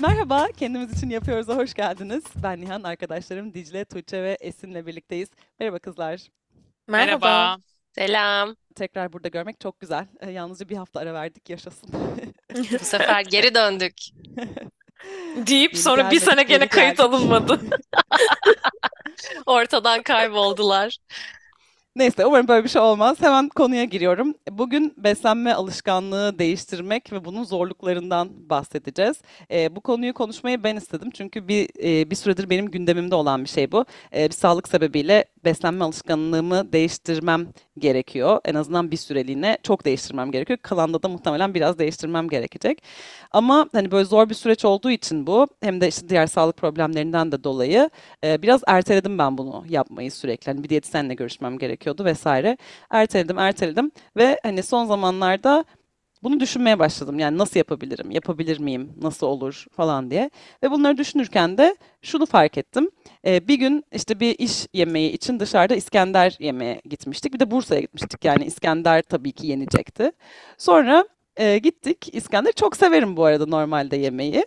Merhaba, kendimiz için yapıyoruz'a hoş geldiniz. Ben Nihan, arkadaşlarım Dicle, Tuğçe ve Esin'le birlikteyiz. Merhaba kızlar. Merhaba. Selam. Tekrar burada görmek çok güzel. Ee, yalnızca bir hafta ara verdik, yaşasın. Bu sefer geri döndük. Deyip Yeni sonra bir sene gene kayıt geldik. alınmadı. Ortadan kayboldular. Neyse, umarım böyle bir şey olmaz. Hemen konuya giriyorum. Bugün beslenme alışkanlığı değiştirmek ve bunun zorluklarından bahsedeceğiz. Ee, bu konuyu konuşmayı ben istedim çünkü bir e, bir süredir benim gündemimde olan bir şey bu. Ee, bir sağlık sebebiyle beslenme alışkanlığımı değiştirmem gerekiyor. En azından bir süreliğine çok değiştirmem gerekiyor. Kalanda da muhtemelen biraz değiştirmem gerekecek. Ama hani böyle zor bir süreç olduğu için bu hem de işte diğer sağlık problemlerinden de dolayı e, biraz erteledim ben bunu yapmayı sürekli. Hani bir diyetisyenle görüşmem gerekiyordu vesaire. Erteledim, erteledim ve hani son zamanlarda bunu düşünmeye başladım. Yani nasıl yapabilirim? Yapabilir miyim? Nasıl olur falan diye. Ve bunları düşünürken de şunu fark ettim. Ee, bir gün işte bir iş yemeği için dışarıda İskender yemeye gitmiştik. Bir de Bursa'ya gitmiştik. Yani İskender tabii ki yenecekti. Sonra e, gittik. İskender çok severim bu arada normalde yemeği.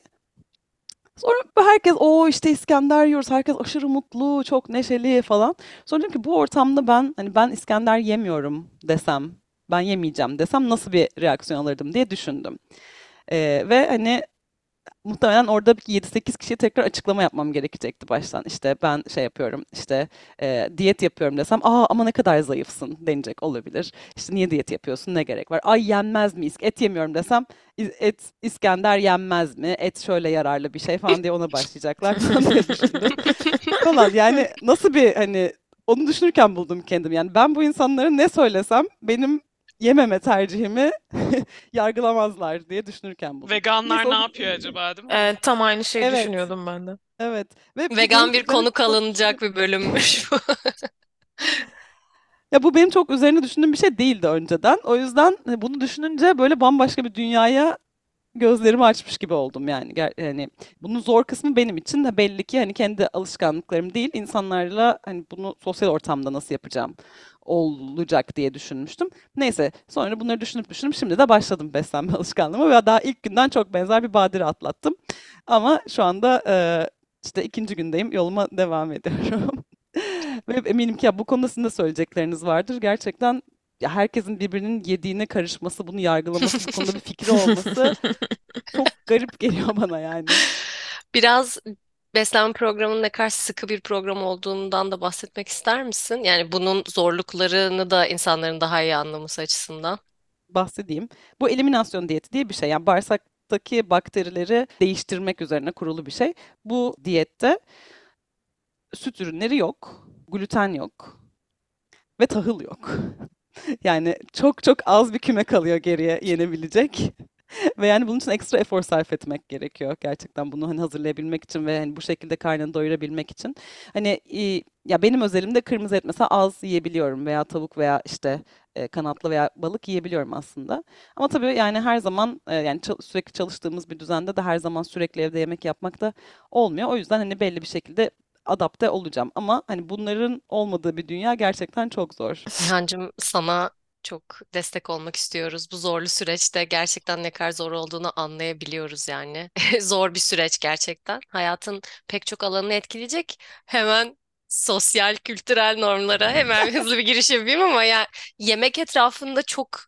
Sonra herkes o işte İskender yiyoruz. Herkes aşırı mutlu, çok neşeli falan. Sonra dedim ki bu ortamda ben hani ben İskender yemiyorum desem, ben yemeyeceğim desem nasıl bir reaksiyon alırdım diye düşündüm. Ee, ve hani muhtemelen orada bir 7-8 kişiye tekrar açıklama yapmam gerekecekti baştan. İşte ben şey yapıyorum, işte e, diyet yapıyorum desem, aa ama ne kadar zayıfsın denecek olabilir. İşte niye diyet yapıyorsun, ne gerek var? Ay yenmez mi? Et yemiyorum desem, "İ- et İskender yenmez mi? Et şöyle yararlı bir şey falan diye ona başlayacaklar falan diye düşündüm. Falan yani nasıl bir hani onu düşünürken buldum kendimi. Yani ben bu insanlara ne söylesem benim yememe tercihimi yargılamazlar diye düşünürken buldum. Veganlar Neyse, ne o- yapıyor acaba değil mi? Evet, tam aynı şeyi Evet. düşünüyordum ben de. Evet. Ve bu Vegan bir konuk çok- alınacak bir bölümmüş bu. Ya bu benim çok üzerine düşündüğüm bir şey değildi önceden. O yüzden hani bunu düşününce böyle bambaşka bir dünyaya gözlerimi açmış gibi oldum yani. Yani bunun zor kısmı benim için de belli ki hani kendi alışkanlıklarım değil, insanlarla hani bunu sosyal ortamda nasıl yapacağım olacak diye düşünmüştüm. Neyse sonra bunları düşünüp düşünüp şimdi de başladım beslenme alışkanlığıma ve daha ilk günden çok benzer bir badire atlattım. Ama şu anda e, işte ikinci gündeyim yoluma devam ediyorum. Ve eminim ki ya bu konuda sizin de söyleyecekleriniz vardır. Gerçekten herkesin birbirinin yediğine karışması, bunu yargılaması, bu konuda bir fikri olması çok garip geliyor bana yani. Biraz beslenme programının ne kadar sıkı bir program olduğundan da bahsetmek ister misin? Yani bunun zorluklarını da insanların daha iyi anlaması açısından. Bahsedeyim. Bu eliminasyon diyeti diye bir şey. Yani bağırsaktaki bakterileri değiştirmek üzerine kurulu bir şey. Bu diyette süt ürünleri yok, gluten yok ve tahıl yok. Yani çok çok az bir küme kalıyor geriye yenebilecek. Ve yani bunun için ekstra efor sarf etmek gerekiyor gerçekten bunu hani hazırlayabilmek için ve hani bu şekilde karnını doyurabilmek için. Hani ya benim özelimde kırmızı et mesela az yiyebiliyorum veya tavuk veya işte e, kanatlı veya balık yiyebiliyorum aslında. Ama tabii yani her zaman e, yani sürekli çalıştığımız bir düzende de her zaman sürekli evde yemek yapmak da olmuyor. O yüzden hani belli bir şekilde adapte olacağım. Ama hani bunların olmadığı bir dünya gerçekten çok zor. Nihancığım sana çok destek olmak istiyoruz. Bu zorlu süreçte gerçekten ne kadar zor olduğunu anlayabiliyoruz yani. Zor bir süreç gerçekten. Hayatın pek çok alanını etkileyecek. Hemen sosyal, kültürel normlara hemen hızlı bir giriş yapayım ama ya yemek etrafında çok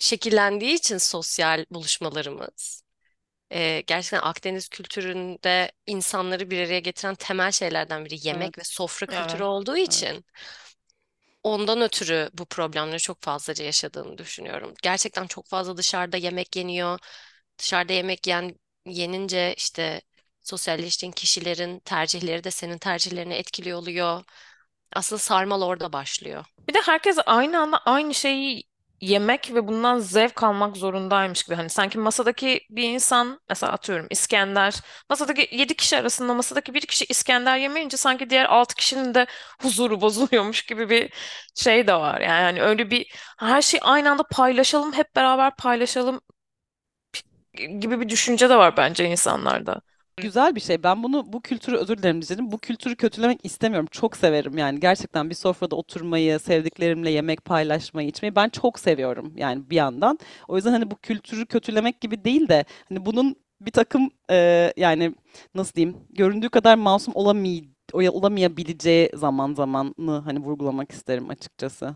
şekillendiği için sosyal buluşmalarımız. E, gerçekten Akdeniz kültüründe insanları bir araya getiren temel şeylerden biri yemek Evet. ve sofra Evet, kültürü olduğu için ondan ötürü bu problemleri çok fazlaca yaşadığını düşünüyorum. Gerçekten çok fazla dışarıda yemek yeniyor. Dışarıda yemek yen, yenince işte sosyalleştiğin kişilerin tercihleri de senin tercihlerini etkiliyor oluyor. Aslında sarmal orada başlıyor. Bir de herkes aynı anda aynı şeyi yemek ve bundan zevk almak zorundaymış gibi. Hani sanki masadaki bir insan mesela atıyorum İskender masadaki 7 kişi arasında masadaki bir kişi İskender yemeyince sanki diğer 6 kişinin de huzuru bozuluyormuş gibi bir şey de var. Yani hani öyle bir her şeyi aynı anda paylaşalım, hep beraber paylaşalım gibi bir düşünce de var bence insanlarda. Güzel bir şey. Ben bunu bu kültürü özür dilerim Dice'cim. Bu kültürü kötülemek istemiyorum. Çok severim yani. Gerçekten bir sofrada oturmayı, sevdiklerimle yemek paylaşmayı, içmeyi ben çok seviyorum yani bir yandan. O yüzden hani bu kültürü kötülemek gibi değil de hani bunun bir takım e, yani nasıl diyeyim göründüğü kadar masum olamay olamayabileceği zaman zamanını hani vurgulamak isterim açıkçası.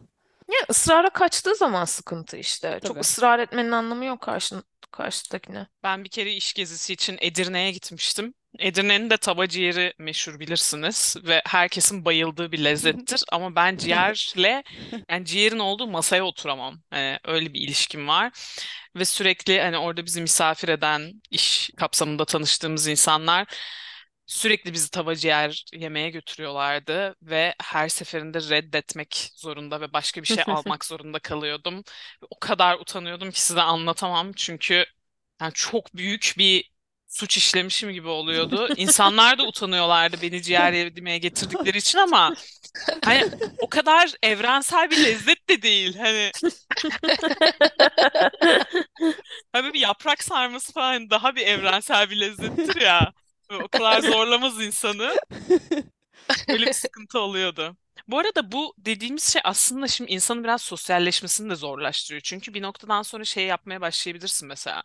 Israra kaçtığı zaman sıkıntı işte. Çok Tabii. ısrar etmenin anlamı yok karşın, karşıdakine. Ben bir kere iş gezisi için Edirne'ye gitmiştim. Edirne'nin de tava ciğeri meşhur bilirsiniz ve herkesin bayıldığı bir lezzettir. Ama ben ciğerle yani ciğerin olduğu masaya oturamam. Hani öyle bir ilişkim var. Ve sürekli hani orada bizi misafir eden iş kapsamında tanıştığımız insanlar sürekli bizi tava ciğer yemeye götürüyorlardı ve her seferinde reddetmek zorunda ve başka bir şey almak zorunda kalıyordum. O kadar utanıyordum ki size anlatamam çünkü yani çok büyük bir suç işlemişim gibi oluyordu. İnsanlar da utanıyorlardı beni ciğer yemeye getirdikleri için ama hani o kadar evrensel bir lezzet de değil. Hani hani bir yaprak sarması falan daha bir evrensel bir lezzettir ya. O kadar zorlamaz insanı. Öyle bir sıkıntı oluyordu. Bu arada bu dediğimiz şey aslında şimdi insanın biraz sosyalleşmesini de zorlaştırıyor. Çünkü bir noktadan sonra şey yapmaya başlayabilirsin mesela.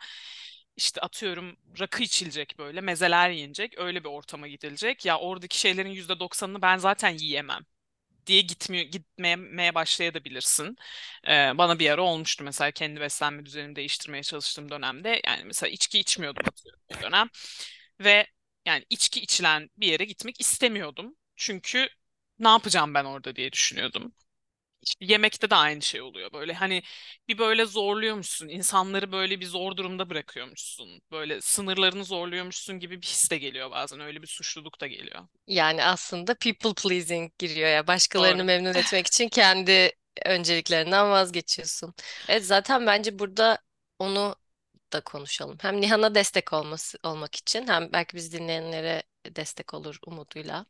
İşte atıyorum rakı içilecek böyle, mezeler yenecek, öyle bir ortama gidilecek. Ya oradaki şeylerin %90'ını ben zaten yiyemem diye gitmiyor gitmeye başlayabilirsin. Ee, bana bir ara olmuştu mesela kendi beslenme düzenimi değiştirmeye çalıştığım dönemde. Yani mesela içki içmiyordum bir dönem. Ve yani içki içilen bir yere gitmek istemiyordum. Çünkü ne yapacağım ben orada diye düşünüyordum. İşte yemekte de aynı şey oluyor böyle hani bir böyle zorluyormuşsun insanları böyle bir zor durumda bırakıyormuşsun böyle sınırlarını zorluyormuşsun gibi bir his de geliyor bazen öyle bir suçluluk da geliyor. Yani aslında people pleasing giriyor ya. Başkalarını Doğru. memnun etmek için kendi önceliklerinden vazgeçiyorsun. Evet zaten bence burada onu da konuşalım. Hem Nihan'a destek olması olmak için hem belki biz dinleyenlere destek olur umuduyla.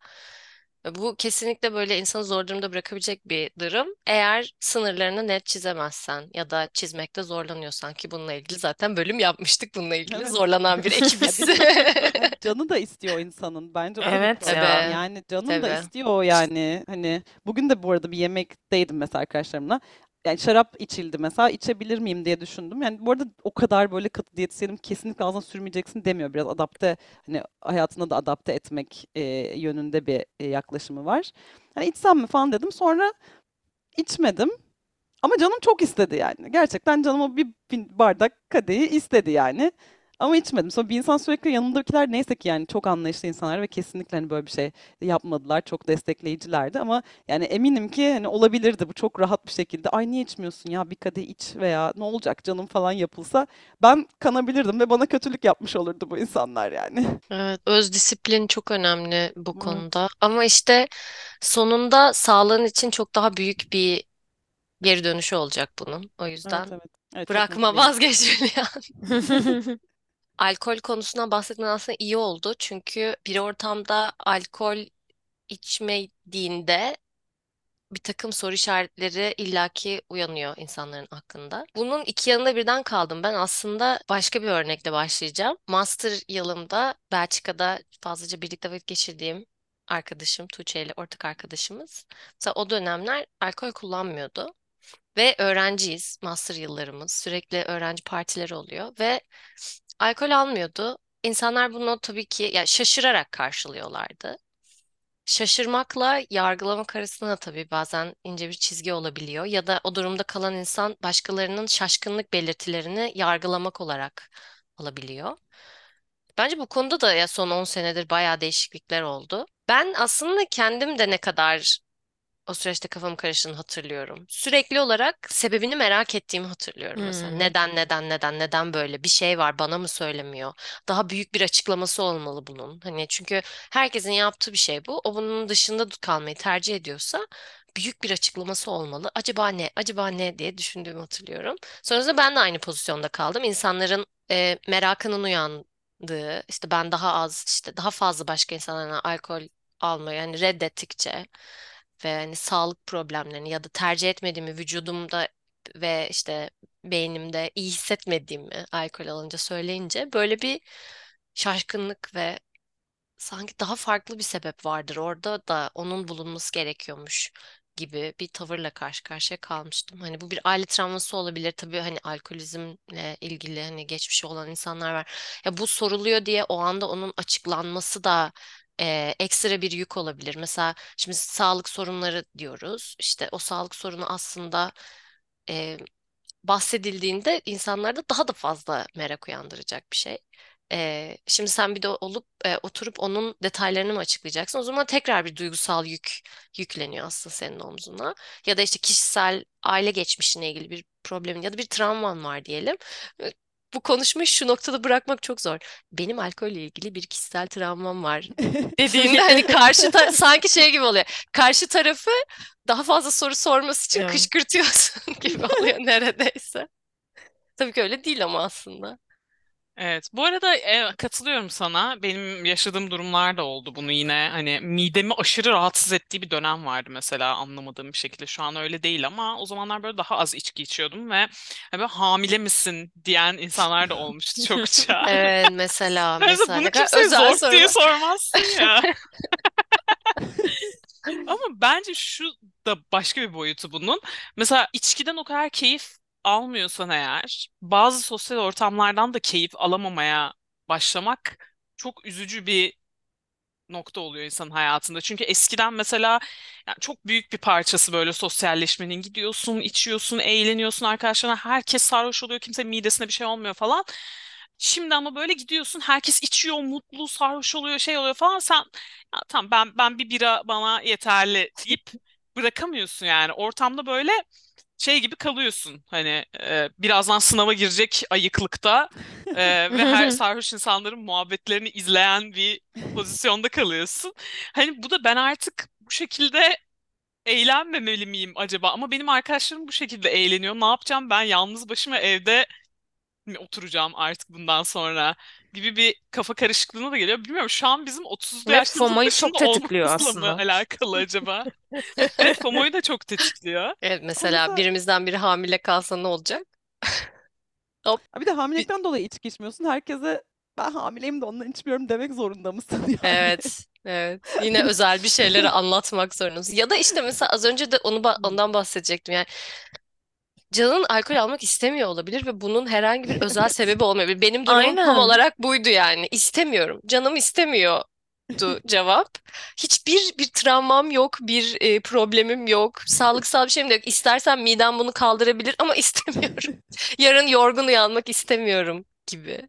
Bu kesinlikle böyle insanı zor durumda bırakabilecek bir durum. Eğer sınırlarını net çizemezsen ya da çizmekte zorlanıyorsan ki bununla ilgili zaten bölüm yapmıştık. Bununla ilgili Evet. zorlanan bir ekibiz. Canı da istiyor insanın bence Evet ya. Yani canın da istiyor o yani hani bugün de bu arada bir yemekteydim mesela arkadaşlarımla. Yani şarap içildi mesela içebilir miyim diye düşündüm. Yani bu arada o kadar böyle katı diyetisyenim kesinlikle ağzına sürmeyeceksin demiyor. Biraz adapte hani hayatına da adapte etmek e, yönünde bir e, yaklaşımı var. Hani içsem mi falan dedim. Sonra içmedim. Ama canım çok istedi yani. Gerçekten canım o bir bardak kadehi istedi yani. Ama içmedim. Sonra bir insan sürekli yanındakiler neyse ki yani çok anlayışlı insanlar ve kesinlikle hani böyle bir şey yapmadılar. Çok destekleyicilerdi ama yani eminim ki hani olabilirdi bu çok rahat bir şekilde. Ay niye içmiyorsun ya bir kadeh iç veya ne olacak canım falan yapılsa ben kanabilirdim ve bana kötülük yapmış olurdu bu insanlar yani. Evet, öz disiplin çok önemli bu Evet. konuda. Ama işte sonunda sağlığın için çok daha büyük bir geri dönüşü olacak bunun. O Evet yüzden evet. Evet çok bırakma, mutluyum. vazgeç Hülya. Alkol konusundan bahsetmen aslında iyi oldu. Çünkü bir ortamda alkol içmediğinde bir takım soru işaretleri illaki uyanıyor insanların aklında. Bunun iki yanında birden kaldım. Ben aslında başka bir örnekle başlayacağım. Master yılımda Belçika'da fazlaca birlikte vakit geçirdiğim arkadaşım Tuğçe ile ortak arkadaşımız. Mesela o dönemler alkol kullanmıyordu. Ve öğrenciyiz, master yıllarımız. Sürekli öğrenci partileri oluyor ve alkol almıyordu. İnsanlar bunu tabii ki ya şaşırarak karşılıyorlardı. Şaşırmakla yargılamak arasında da tabii bazen ince bir çizgi olabiliyor. Ya da o durumda kalan insan başkalarının şaşkınlık belirtilerini yargılamak olarak alabiliyor. Bence bu konuda da ya son 10 senedir bayağı değişiklikler oldu. Ben aslında kendim de ne kadar o süreçte kafam karıştığını hatırlıyorum. Sürekli olarak sebebini merak ettiğimi hatırlıyorum mesela. Hmm. Neden, neden, neden, neden böyle? Bir şey var, bana mı söylemiyor? Daha büyük bir açıklaması olmalı bunun. Hani çünkü herkesin yaptığı bir şey bu. O bunun dışında kalmayı tercih ediyorsa büyük bir açıklaması olmalı. Acaba ne, acaba ne diye düşündüğümü hatırlıyorum. Sonrasında ben de aynı pozisyonda kaldım. İnsanların e, merakının uyandığı, işte ben daha az, işte daha fazla başka insanlarla alkol almayı yani reddettikçe ve hani sağlık problemlerini ya da tercih etmediğimi vücudumda ve işte beynimde iyi hissetmediğimi alkol alınca söyleyince böyle bir şaşkınlık ve sanki daha farklı bir sebep vardır orada da onun bulunması gerekiyormuş gibi bir tavırla karşı karşıya kalmıştım. Hani bu bir aile travması olabilir. Tabii hani alkolizmle ilgili hani geçmişi olan insanlar var. Ya bu soruluyor diye o anda onun açıklanması da e, ekstra bir yük olabilir. Mesela şimdi sağlık sorunları diyoruz. İşte o sağlık sorunu aslında e, bahsedildiğinde insanlarda daha da fazla merak uyandıracak bir şey. Ee, şimdi sen bir de olup e, oturup onun detaylarını mı açıklayacaksın? O zaman tekrar bir duygusal yük yükleniyor aslında senin omzuna. Ya da işte kişisel aile geçmişine ilgili bir problemin ya da bir travman var diyelim. Bu konuşmayı şu noktada bırakmak çok zor. Benim alkolle ilgili bir kişisel travmam var dediğinde hani karşı ta- sanki şey gibi oluyor. Karşı tarafı daha fazla soru sorması için Evet. kışkırtıyorsun gibi oluyor neredeyse. Tabii ki öyle değil ama aslında. Evet. Bu arada e, katılıyorum sana. Benim yaşadığım durumlar da oldu bunu yine. Hani midemi aşırı rahatsız ettiği bir dönem vardı mesela anlamadığım bir şekilde. Şu an öyle değil ama o zamanlar böyle daha az içki içiyordum ve hani böyle hamile misin diyen insanlar da olmuştu çokça. Evet mesela mesela bunu ne kadar kimseye özel zor diye sorular. sormazsın ya. Ama bence şu da başka bir boyutu bunun. Mesela içkiden o kadar keyif almıyorsan eğer, bazı sosyal ortamlardan da keyif alamamaya başlamak çok üzücü bir nokta oluyor insanın hayatında. Çünkü eskiden mesela yani çok büyük bir parçası böyle sosyalleşmenin gidiyorsun, içiyorsun, eğleniyorsun arkadaşlarına. Herkes sarhoş oluyor, kimse midesine bir şey olmuyor falan. Şimdi ama böyle gidiyorsun, herkes içiyor, mutlu, sarhoş oluyor, şey oluyor falan. Sen ya tamam ben ben bir bira bana yeterli deyip bırakamıyorsun yani. Ortamda böyle şey gibi kalıyorsun. Hani e, birazdan sınava girecek ayıklıkta e, ve her sarhoş insanların muhabbetlerini izleyen bir pozisyonda kalıyorsun. Hani bu da ben artık bu şekilde eğlenmemeli miyim acaba? Ama benim arkadaşlarım bu şekilde eğleniyor. Ne yapacağım ben yalnız başıma evde mi oturacağım artık bundan sonra gibi bir kafa karışıklığına da geliyor. Bilmiyorum şu an bizim 30'lu Ve yaşlarımızın FOMO'yu çok tetikliyor olmamızla mı aslında. alakalı acaba? Evet FOMO'yu da çok tetikliyor. Evet Ama mesela mesela birimizden biri hamile kalsa ne olacak? Hop. Bir de hamilelikten dolayı içki içmiyorsun. Herkese ben hamileyim de ondan içmiyorum demek zorunda mısın yani? Evet, evet. Yine özel bir şeyleri anlatmak zorundasın. Ya da işte mesela az önce de onu ba- ondan bahsedecektim. Yani canın alkol almak istemiyor olabilir ve bunun herhangi bir özel sebebi olmayabilir. Benim durumum tam Aynen. olarak buydu yani. İstemiyorum. Canım istemiyordu cevap. Hiçbir bir travmam yok, bir e, problemim yok. Sağlıksal bir şeyim de yok. İstersen midem bunu kaldırabilir ama istemiyorum. Yarın yorgun uyanmak istemiyorum gibi.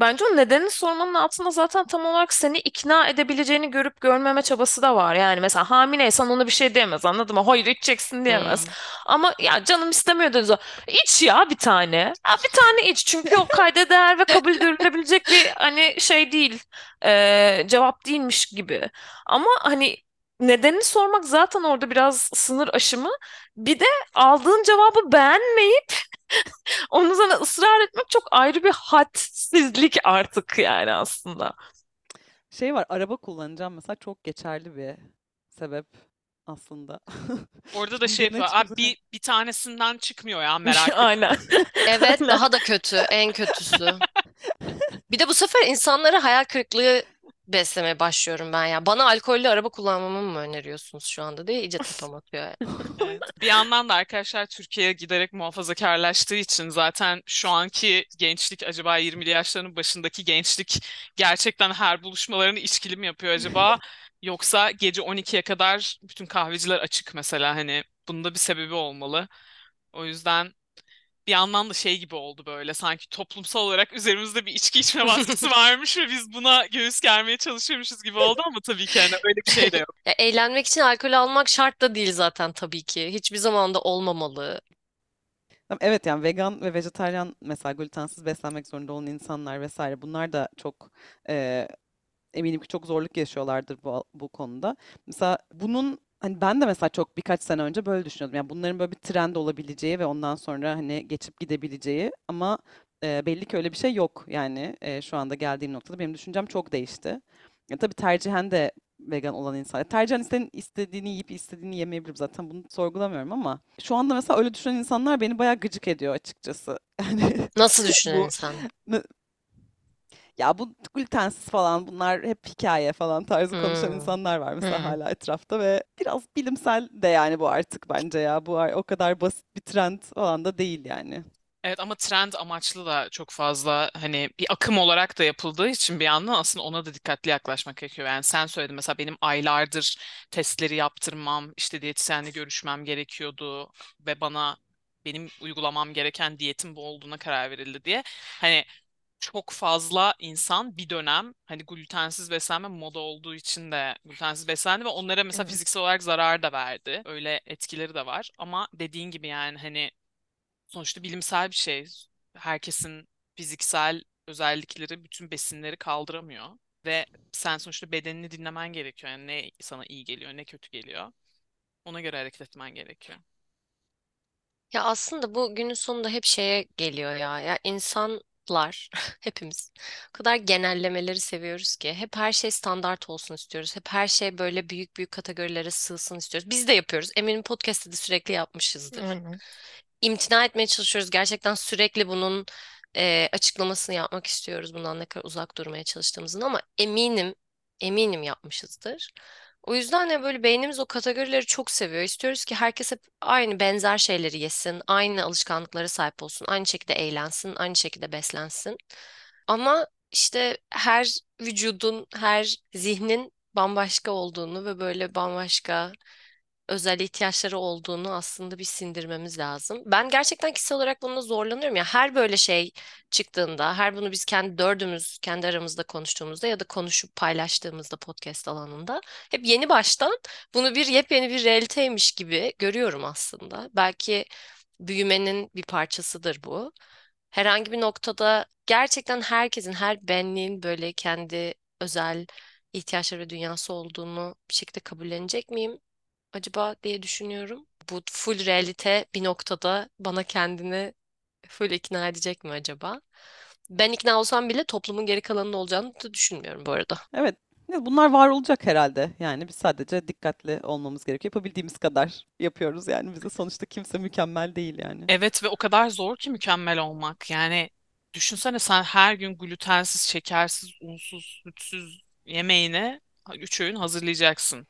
Bence o nedenini sormanın altında zaten tam olarak seni ikna edebileceğini görüp görmeme çabası da var. Yani mesela hamileysen ona bir şey diyemez anladın mı? Hayır içeceksin diyemez. Hmm. Ama ya canım istemiyor dedi. İç ya bir tane. Ya bir tane iç. Çünkü o kayda değer ve kabul görülebilecek bir hani şey değil. Ee, cevap değilmiş gibi. Ama hani nedenini sormak zaten orada biraz sınır aşımı. Bir de aldığın cevabı beğenmeyip onun üzerine ısrar etmek çok ayrı bir hadsizlik artık yani aslında. Şey var araba kullanacağım mesela çok geçerli bir sebep aslında. Orada da şey yapıyor. Abi bir, bir tanesinden çıkmıyor ya merak etme. Aynen. Evet, Aynen. daha da kötü, en kötüsü. Bir de bu sefer insanlara hayal kırıklığı beslemeye başlıyorum ben ya. Bana alkollü araba kullanmamı mı öneriyorsunuz şu anda diye iyice tepem atıyor yani. Evet. Bir yandan da arkadaşlar Türkiye giderek muhafazakarlaştığı için zaten şu anki gençlik acaba 20'li yaşların başındaki gençlik gerçekten her buluşmalarını içkili mi yapıyor acaba? Yoksa gece 12'ye kadar bütün kahveciler açık mesela hani bunda bir sebebi olmalı. O yüzden bir yandan da şey gibi oldu böyle sanki toplumsal olarak üzerimizde bir içki içme baskısı varmış ve biz buna göğüs germeye çalışıyormuşuz gibi oldu ama tabii ki hani öyle bir şey de yok. Ya, eğlenmek için alkol almak şart da değil zaten tabii ki. Hiçbir zaman da olmamalı. Evet yani vegan ve vejetaryen mesela glutensiz beslenmek zorunda olan insanlar vesaire bunlar da çok e, eminim ki çok zorluk yaşıyorlardır bu, bu konuda. Mesela bunun hani ben de mesela çok birkaç sene önce böyle düşünüyordum. Yani bunların böyle bir trend olabileceği ve ondan sonra hani geçip gidebileceği ama e, belli ki öyle bir şey yok. Yani e, şu anda geldiğim noktada benim düşüncem çok değişti. Ya tabii tercihen de vegan olan insan. Tercihen isten, istediğini yiyip istediğini yemeyebilirim zaten bunu sorgulamıyorum ama şu anda mesela öyle düşünen insanlar beni bayağı gıcık ediyor açıkçası. Yani Nasıl düşünen bu insan? Ya bu glutensiz falan bunlar hep hikaye falan tarzı konuşan Hmm. insanlar var mesela Hmm. hala etrafta ve biraz bilimsel de yani bu artık bence ya. Bu o kadar basit bir trend falan da değil yani. Evet ama trend amaçlı da çok fazla hani bir akım olarak da yapıldığı için bir yandan aslında ona da dikkatli yaklaşmak gerekiyor. Yani sen söyledin mesela benim aylardır testleri yaptırmam, işte diyetisyenle görüşmem gerekiyordu ve bana benim uygulamam gereken diyetin bu olduğuna karar verildi diye. Hani çok fazla insan bir dönem hani glutensiz beslenme moda olduğu için de glutensiz beslendi ve onlara mesela Evet. fiziksel olarak zarar da verdi. Öyle etkileri de var. Ama dediğin gibi yani hani sonuçta bilimsel bir şey. Herkesin fiziksel özellikleri bütün besinleri kaldıramıyor. Ve sen sonuçta bedenini dinlemen gerekiyor. Yani ne sana iyi geliyor, ne kötü geliyor. Ona göre hareket etmen gerekiyor. Ya aslında bu günün sonunda hep şeye geliyor ya. Ya insanlar hepimiz o kadar genellemeleri seviyoruz ki hep her şey standart olsun istiyoruz. Hep her şey böyle büyük büyük kategorilere sığsın istiyoruz. Biz de yapıyoruz. Eminim podcast'te de sürekli yapmışızdır. Aynen. İmtina etmeye çalışıyoruz. Gerçekten sürekli bunun e, açıklamasını yapmak istiyoruz. Bundan ne kadar uzak durmaya çalıştığımızın ama eminim eminim yapmışızdır. O yüzden de böyle beynimiz o kategorileri çok seviyor. İstiyoruz ki herkes hep aynı benzer şeyleri yesin, aynı alışkanlıklara sahip olsun, aynı şekilde eğlensin, aynı şekilde beslensin. Ama işte her vücudun, her zihnin bambaşka olduğunu ve böyle bambaşka özel ihtiyaçları olduğunu aslında bir sindirmemiz lazım. Ben gerçekten kişisel olarak bununla zorlanıyorum ya. Her böyle şey çıktığında, her bunu biz kendi dördümüz kendi aramızda konuştuğumuzda ya da konuşup paylaştığımızda podcast alanında hep yeni baştan bunu bir yepyeni bir realiteymiş gibi görüyorum aslında. Belki büyümenin bir parçasıdır bu. Herhangi bir noktada gerçekten herkesin, her benliğin böyle kendi özel ihtiyaçları ve dünyası olduğunu bir şekilde kabullenecek miyim? Acaba diye düşünüyorum. Bu full realite bir noktada bana kendini full ikna edecek mi acaba? Ben ikna olsam bile toplumun geri kalanında olacağını da düşünmüyorum bu arada. Evet. Bunlar var olacak herhalde. Yani biz sadece dikkatli olmamız gerekiyor. Yapabildiğimiz kadar yapıyoruz yani. Bize sonuçta kimse mükemmel değil yani. Evet ve o kadar zor ki mükemmel olmak. Yani düşünsene sen her gün glutensiz, şekersiz, unsuz, sütsüz yemeğini üç öğün hazırlayacaksın.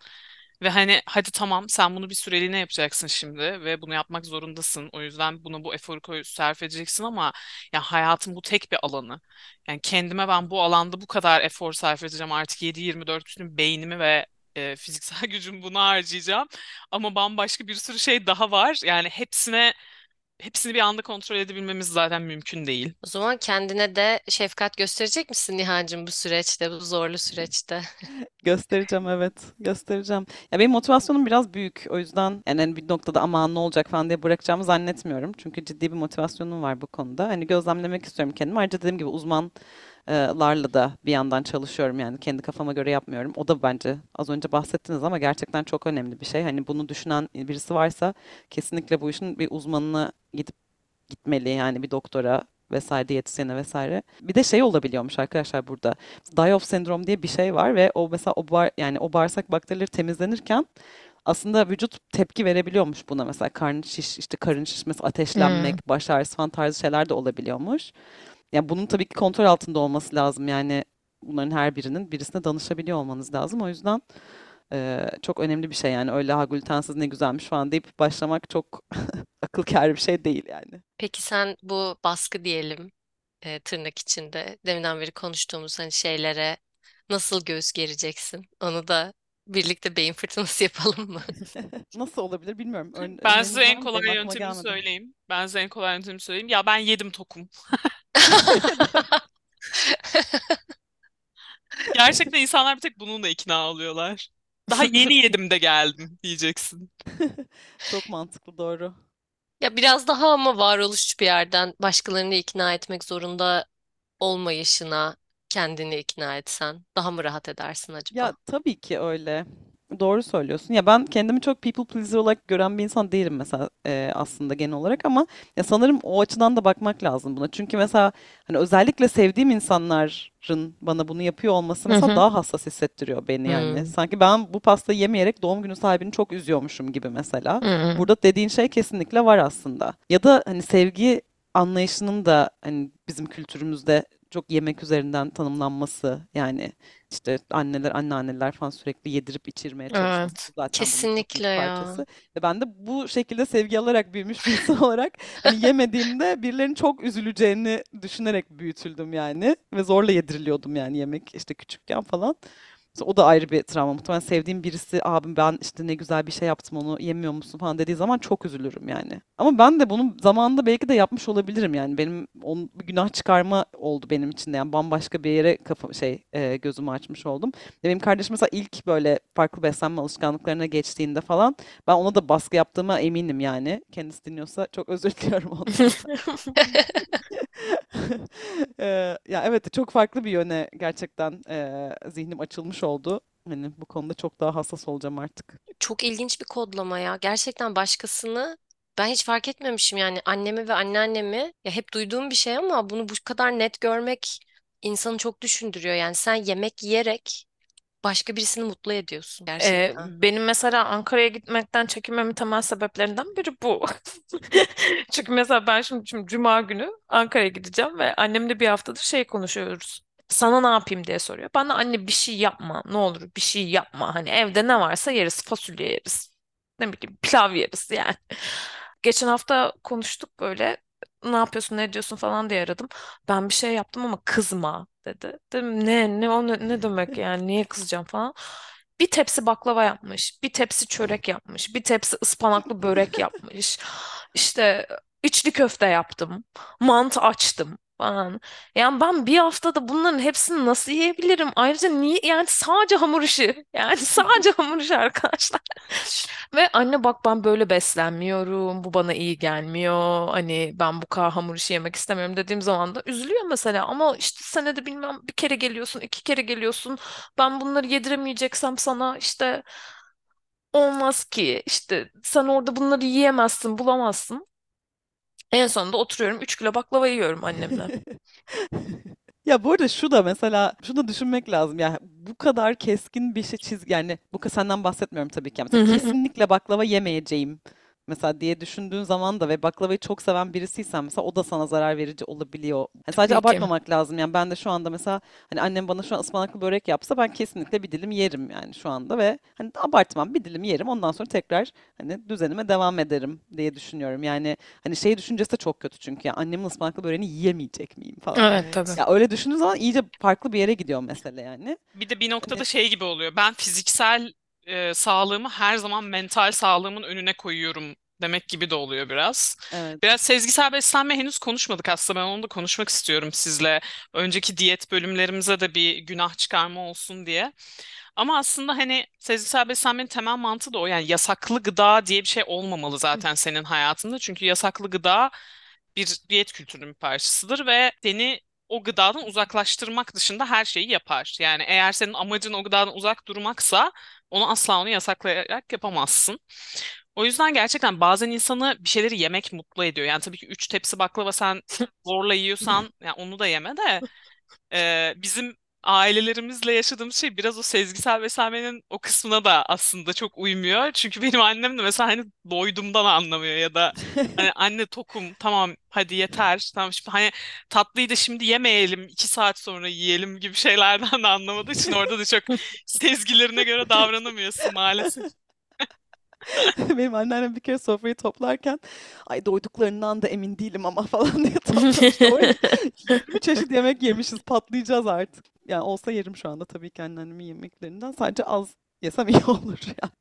Ve hani hadi tamam sen bunu bir süreliğine yapacaksın şimdi ve bunu yapmak zorundasın. O yüzden buna bu eforu koy, sarf edeceksin ama ya hayatın bu tek bir alanı. Yani kendime ben bu alanda bu kadar efor sarf edeceğim artık 7-24 bütün beynimi ve e, fiziksel gücümü buna harcayacağım. Ama bambaşka bir sürü şey daha var. Yani hepsine hepsini bir anda kontrol edebilmemiz zaten mümkün değil. O zaman kendine de şefkat gösterecek misin Nihancığım bu süreçte, bu zorlu süreçte? Göstereceğim evet. Göstereceğim. Ya benim motivasyonum biraz büyük. O yüzden yani hani bir noktada aman ne olacak falan diye bırakacağımı zannetmiyorum. Çünkü ciddi bir motivasyonum var bu konuda. Hani gözlemlemek istiyorum kendimi. Ayrıca dediğim gibi uzmanlarla da bir yandan çalışıyorum yani kendi kafama göre yapmıyorum. O da bence az önce bahsettiniz ama gerçekten çok önemli bir şey. Hani bunu düşünen birisi varsa kesinlikle bu işin bir uzmanına gidip gitmeli yani bir doktora vesaire diyetisyene vesaire. Bir de şey olabiliyormuş arkadaşlar burada. Die-off sendrom diye bir şey var ve o mesela o bar, yani o bağırsak bakterileri temizlenirken aslında vücut tepki verebiliyormuş buna mesela karın şiş işte karın şişmesi, ateşlenmek, baş ağrısı falan tarzı şeyler de olabiliyormuş. Yani bunun tabii ki kontrol altında olması lazım. Yani bunların her birinin birisine danışabiliyor olmanız lazım. O yüzden eee, çok önemli bir şey yani öyle ha glutensiz ne güzelmiş falan deyip başlamak çok akıl kârı bir şey değil yani. Peki sen bu baskı diyelim e, tırnak içinde deminden beri konuştuğumuz hani şeylere nasıl göğüs gereceksin? Onu da birlikte beyin fırtınası yapalım mı? Nasıl olabilir bilmiyorum. Ör- Ben size en kolay gelmedi. söyleyeyim. Ben size en kolay yöntemini söyleyeyim. Ya ben yedim tokum. Gerçekten insanlar bir tek bununla ikna oluyorlar. Daha yeni yedim de geldim diyeceksin. Çok mantıklı doğru. Ya biraz daha ama varoluşçu bir yerden başkalarını ikna etmek zorunda olmayışına kendini ikna etsen daha mı rahat edersin acaba? Ya tabii ki öyle. Doğru söylüyorsun. Ya ben kendimi çok people pleaser olarak gören bir insan değilim mesela e, aslında genel olarak ama ya sanırım o açıdan da bakmak lazım buna. Çünkü mesela hani özellikle sevdiğim insanların bana bunu yapıyor olması Hı mesela hı. daha hassas hissettiriyor beni yani. Hmm. Sanki ben bu pastayı yemeyerek doğum günü sahibini çok üzüyormuşum gibi mesela. Hı. Burada dediğin şey kesinlikle var aslında. Ya da hani sevgi anlayışının da hani bizim kültürümüzde çok yemek üzerinden tanımlanması yani işte anneler anneanneler falan sürekli yedirip içirmeye çalışması Evet. zaten bunun Kesinlikle büyük ya. parçası. Ve ben de bu şekilde sevgi alarak büyümüş bir insan olarak hani yemediğimde birilerinin çok üzüleceğini düşünerek büyütüldüm yani ve zorla yediriliyordum yani yemek işte küçükken falan. Mesela O da ayrı bir travma. Muhtemelen sevdiğim birisi abim ben işte ne güzel bir şey yaptım onu yemiyor musun falan dediği zaman çok üzülürüm yani. Ama ben de bunu zamanında belki de yapmış olabilirim yani. Benim onun bir günah çıkarma oldu benim için de. Yani bambaşka bir yere kafa şey e, gözümü açmış oldum. Ve benim kardeşim mesela ilk böyle farklı beslenme alışkanlıklarına geçtiğinde falan ben ona da baskı yaptığıma eminim yani. Kendisi dinliyorsa çok özür diliyorum ondan. Eee, ya evet çok farklı bir yöne gerçekten eee, zihnim açılmış oldu. Hani bu konuda çok daha hassas olacağım artık. Çok ilginç bir kodlama ya. Gerçekten başkasını ben hiç fark etmemişim yani annemi ve anneannemi ya hep duyduğum bir şey ama bunu bu kadar net görmek insanı çok düşündürüyor. Yani sen yemek yiyerek başka birisini mutlu ediyorsun Ee, gerçekten. benim mesela Ankara'ya gitmekten çekinmemin temel sebeplerinden biri bu. Çünkü mesela ben şimdi, şimdi Cuma günü Ankara'ya gideceğim ve annemle bir haftadır şey konuşuyoruz. Sana ne yapayım diye soruyor. De anne bir şey yapma ne olur bir şey yapma. Hani evde ne varsa yeriz fasulye yeriz. Ne bileyim pilav yeriz yani. Geçen hafta konuştuk böyle ne yapıyorsun ne ediyorsun falan diye aradım. Ben bir şey yaptım ama kızma dedi. Dedim ne ne o ne, ne demek yani niye kızacağım falan. Bir tepsi baklava yapmış, bir tepsi çörek yapmış, bir tepsi ıspanaklı börek yapmış. İşte içli köfte yaptım, mantı açtım falan. Yani ben bir haftada bunların hepsini nasıl yiyebilirim? Ayrıca niye yani sadece hamur işi. Yani sadece hamur işi arkadaşlar. Ve anne bak ben böyle beslenmiyorum. Bu bana iyi gelmiyor. Hani ben bu kadar hamur işi yemek istemiyorum dediğim zaman da üzülüyor mesela. Ama işte senede bilmem bir kere geliyorsun, iki kere geliyorsun. Ben bunları yediremeyeceksem sana işte olmaz ki. İşte sen orada bunları yiyemezsin, bulamazsın. En sonunda oturuyorum 3 kilo baklava yiyorum annemle. Ya bu arada şu da mesela şunu da düşünmek lazım. Yani bu kadar keskin bir şey çiz yani bu ka- senden bahsetmiyorum tabii ki. Mesela Hı hı hı. kesinlikle baklava yemeyeceğim mesela diye düşündüğün zaman da ve baklavayı çok seven birisiysen mesela o da sana zarar verici olabiliyor. Yani sadece Tabii ki. abartmamak lazım. Yani ben de şu anda mesela hani annem bana şu an ıspanaklı börek yapsa ben kesinlikle bir dilim yerim yani şu anda ve hani abartmam bir dilim yerim ondan sonra tekrar hani düzenime devam ederim diye düşünüyorum. Yani hani şey düşüncesi de çok kötü çünkü ya annemin ıspanaklı böreğini yiyemeyecek miyim falan. Evet tabii. Ya öyle düşündüğün zaman iyice farklı bir yere gidiyor mesele yani. Bir de bir noktada Hani şey gibi oluyor. Ben fiziksel e, sağlığımı her zaman mental sağlığımın önüne koyuyorum demek gibi de oluyor biraz. evet. Biraz sezgisel beslenme henüz konuşmadık aslında. Ben onu da konuşmak istiyorum sizle. Önceki diyet bölümlerimize de bir günah çıkarma olsun diye. Ama aslında hani sezgisel beslenmenin temel mantığı da o. Yani yasaklı gıda diye bir şey olmamalı zaten senin hayatında. Çünkü yasaklı gıda bir diyet kültürünün bir parçasıdır ve seni o gıdadan uzaklaştırmak dışında her şeyi yapar. Yani eğer senin amacın o gıdadan uzak durmaksa onu asla onu yasaklayarak yapamazsın. O yüzden gerçekten bazen insanı bir şeyleri yemek mutlu ediyor. Yani tabii ki üç tepsi baklava sen zorla yiyorsan yani onu da yeme de e, bizim ailelerimizle yaşadığımız şey biraz o sezgisel beslenmenin o kısmına da aslında çok uymuyor. Çünkü benim annem de mesela hani doydumdan anlamıyor ya da hani anne tokum tamam hadi yeter tamam şimdi hani tatlıyı da şimdi yemeyelim iki saat sonra yiyelim gibi şeylerden de anlamadığı için orada da çok sezgilerine göre davranamıyorsun maalesef. Benim anneannem bir kere sofrayı toplarken ay doyduklarından da emin değilim ama falan diye toplamıştı. Oraya 20 çeşit yemek yemişiz patlayacağız artık. Yani olsa yerim şu anda tabii ki anneannemin yemeklerinden. Sadece az yesem iyi olur yani.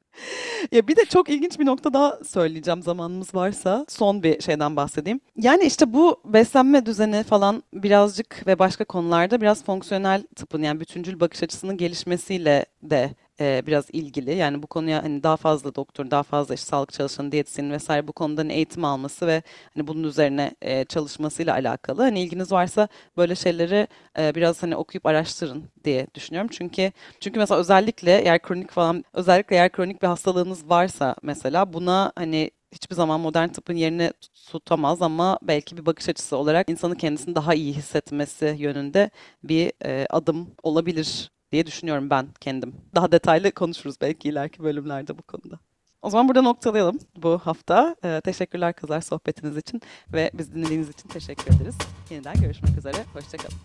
Ya bir de çok ilginç bir nokta daha söyleyeceğim zamanımız varsa. Son bir şeyden bahsedeyim. Yani işte bu beslenme düzeni falan birazcık ve başka konularda biraz fonksiyonel tıpın yani bütüncül bakış açısının gelişmesiyle de e, biraz ilgili. Yani bu konuya hani daha fazla doktor, daha fazla işte sağlık çalışanı, diyetisyenin vesaire bu konuda hani eğitim alması ve hani bunun üzerine e, çalışmasıyla alakalı. Hani ilginiz varsa böyle şeyleri e, biraz hani okuyup araştırın diye düşünüyorum. Çünkü çünkü mesela özellikle eğer kronik falan özellikle eğer kronik bir hastalığınız varsa mesela buna hani hiçbir zaman modern tıbbın yerini tutamaz ama belki bir bakış açısı olarak insanın kendisini daha iyi hissetmesi yönünde bir e, adım olabilir diye düşünüyorum ben kendim. Daha detaylı konuşuruz belki ileriki bölümlerde bu konuda. O zaman burada noktalayalım bu hafta. Ee, teşekkürler kızlar sohbetiniz için ve biz dinlediğiniz için teşekkür ederiz. Yeniden görüşmek üzere. Hoşçakalın.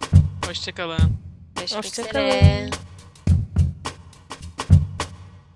Hoşçakalın. Görüşmek Hoşça kalın. üzere.